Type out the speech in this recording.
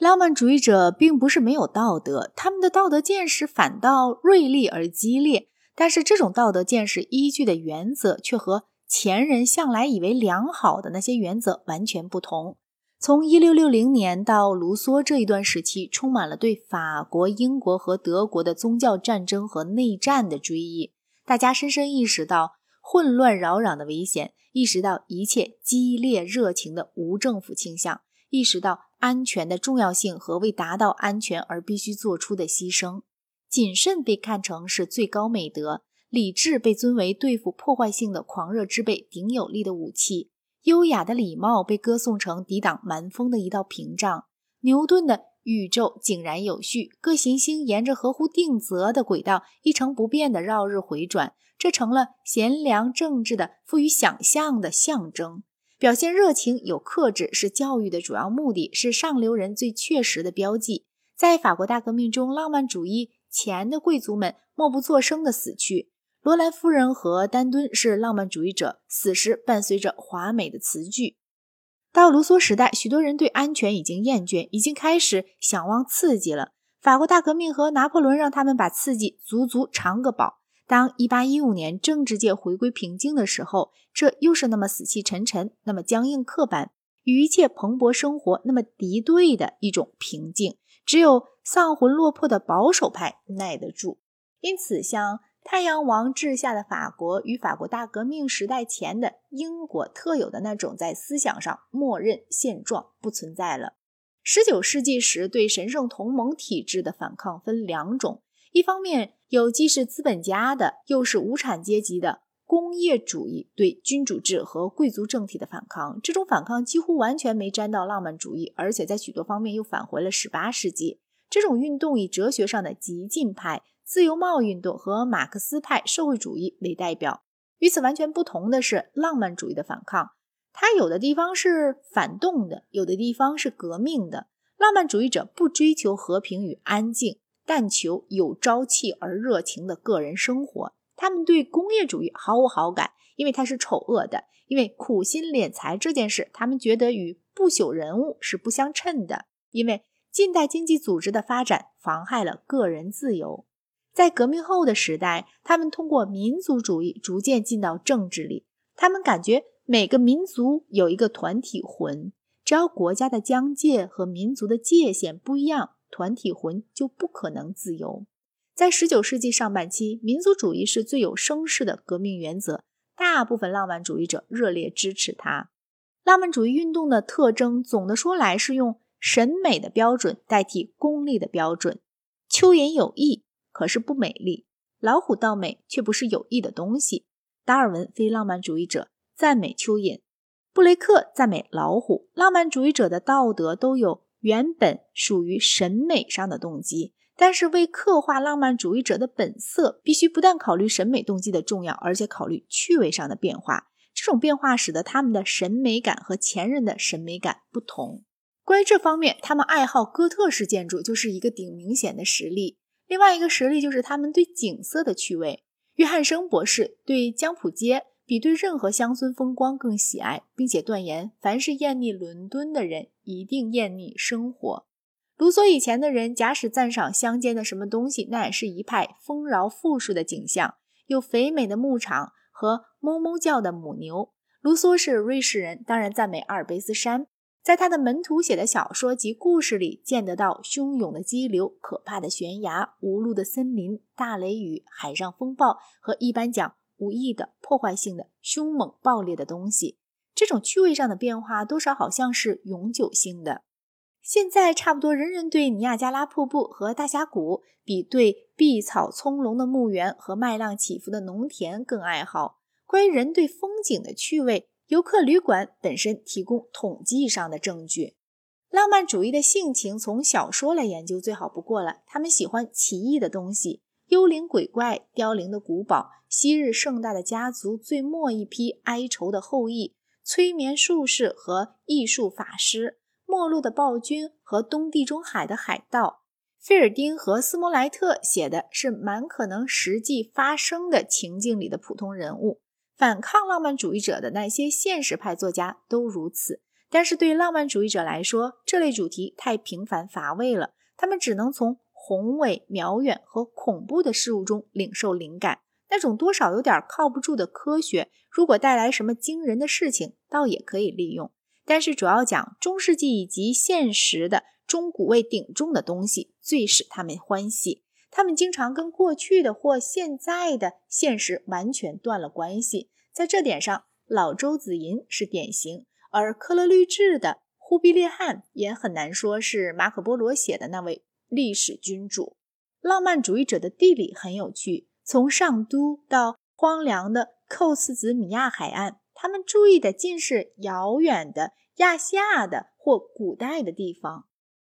浪漫主义者并不是没有道德，他们的道德见识反倒锐利而激烈，但是这种道德见识依据的原则却和前人向来以为良好的那些原则完全不同。从一六六零年到卢梭这一段时期，充满了对法国、英国和德国的宗教战争和内战的追忆。大家深深意识到混乱扰攘的危险，意识到一切激烈热情的无政府倾向，意识到安全的重要性和为达到安全而必须做出的牺牲。谨慎被看成是最高美德，理智被尊为对付破坏性的狂热之辈顶有力的武器。优雅的礼貌被歌颂成抵挡蛮风的一道屏障。牛顿的宇宙井然有序，各行星沿着合乎定则的轨道一成不变地绕日回转，这成了贤良政治的富于想象的象征。表现热情有克制是教育的主要目的，是上流人最确实的标记。在法国大革命中，浪漫主义前的贵族们默不作声地死去。罗兰夫人和丹敦是浪漫主义者，死时伴随着华美的词句。到卢梭时代，许多人对安全已经厌倦，已经开始想望刺激了。法国大革命和拿破仑让他们把刺激足足尝个饱。当1815年政治界回归平静的时候，这又是那么死气沉沉，那么僵硬刻板，与一切蓬勃生活那么敌对的一种平静。只有丧魂落魄的保守派耐得住。因此，像。太阳王治下的法国与法国大革命时代前的英国特有的那种在思想上默认现状不存在了。十九世纪时对神圣同盟体制的反抗分两种：一方面有既是资本家的又是无产阶级的工业主义对君主制和贵族政体的反抗，这种反抗几乎完全没沾到浪漫主义，而且在许多方面又返回了十八世纪。这种运动以哲学上的激进派。自由贸易运动和马克思派社会主义为代表。与此完全不同的是，浪漫主义的反抗，它有的地方是反动的，有的地方是革命的。浪漫主义者不追求和平与安静，但求有朝气而热情的个人生活。他们对工业主义毫无好感，因为它是丑恶的。因为苦心敛财这件事，他们觉得与不朽人物是不相称的。因为近代经济组织的发展妨害了个人自由。在革命后的时代，他们通过民族主义逐渐进到政治里。他们感觉每个民族有一个团体魂，只要国家的疆界和民族的界限不一样，团体魂就不可能自由。在19世纪上半期，民族主义是最有声势的革命原则，大部分浪漫主义者热烈支持它。浪漫主义运动的特征，总的说来是用审美的标准代替功利的标准。蚯蚓有益。可是不美丽，老虎倒美却不是有益的东西。达尔文非浪漫主义者赞美蚯蚓，布雷克赞美老虎。浪漫主义者的道德都有原本属于审美上的动机，但是为刻画浪漫主义者的本色，必须不但考虑审美动机的重要，而且考虑趣味上的变化。这种变化使得他们的审美感和前人的审美感不同。关于这方面，他们爱好哥特式建筑就是一个顶明显的实例。另外一个实例就是他们对景色的趣味。约翰生博士对江浦街比对任何乡村风光更喜爱，并且断言，凡是厌腻伦敦的人，一定厌腻生活。卢梭以前的人，假使赞赏乡间的什么东西，那也是一派丰饶富庶的景象，有肥美的牧场和哞哞叫的母牛。卢梭是瑞士人，当然赞美阿尔卑斯山。在他的门徒写的小说及故事里，见得到汹涌的激流、可怕的悬崖、无路的森林、大雷雨、海上风暴和一般讲无意的破坏性的凶猛暴烈的东西。这种趣味上的变化，多少好像是永久性的。现在差不多人人对尼亚加拉瀑布和大峡谷，比对碧草葱茏的墓园和麦浪起伏的农田更爱好。关于人对风景的趣味。游客旅馆本身提供统计上的证据。浪漫主义的性情从小说来研究最好不过了。他们喜欢奇异的东西，幽灵鬼怪、凋零的古堡、昔日盛大的家族最末一批哀愁的后裔、催眠术士和艺术法师、末路的暴君和东地中海的海盗。菲尔丁和斯摩莱特写的是蛮可能实际发生的情境里的普通人物。反抗浪漫主义者的那些现实派作家都如此，但是对浪漫主义者来说，这类主题太平凡乏味了，他们只能从宏伟、渺远和恐怖的事物中领受灵感。那种多少有点靠不住的科学，如果带来什么惊人的事情，倒也可以利用。但是主要讲中世纪以及现实的中古味鼎重的东西，最使他们欢喜。他们经常跟过去的或现在的现实完全断了关系。在这点上，老周子吟是典型，而科勒律治的忽必烈汗也很难说是马可波罗写的那位历史君主。浪漫主义者的地理很有趣。从上都到荒凉的寇斯子米亚海岸，他们注意的尽是遥远的亚细亚的或古代的地方。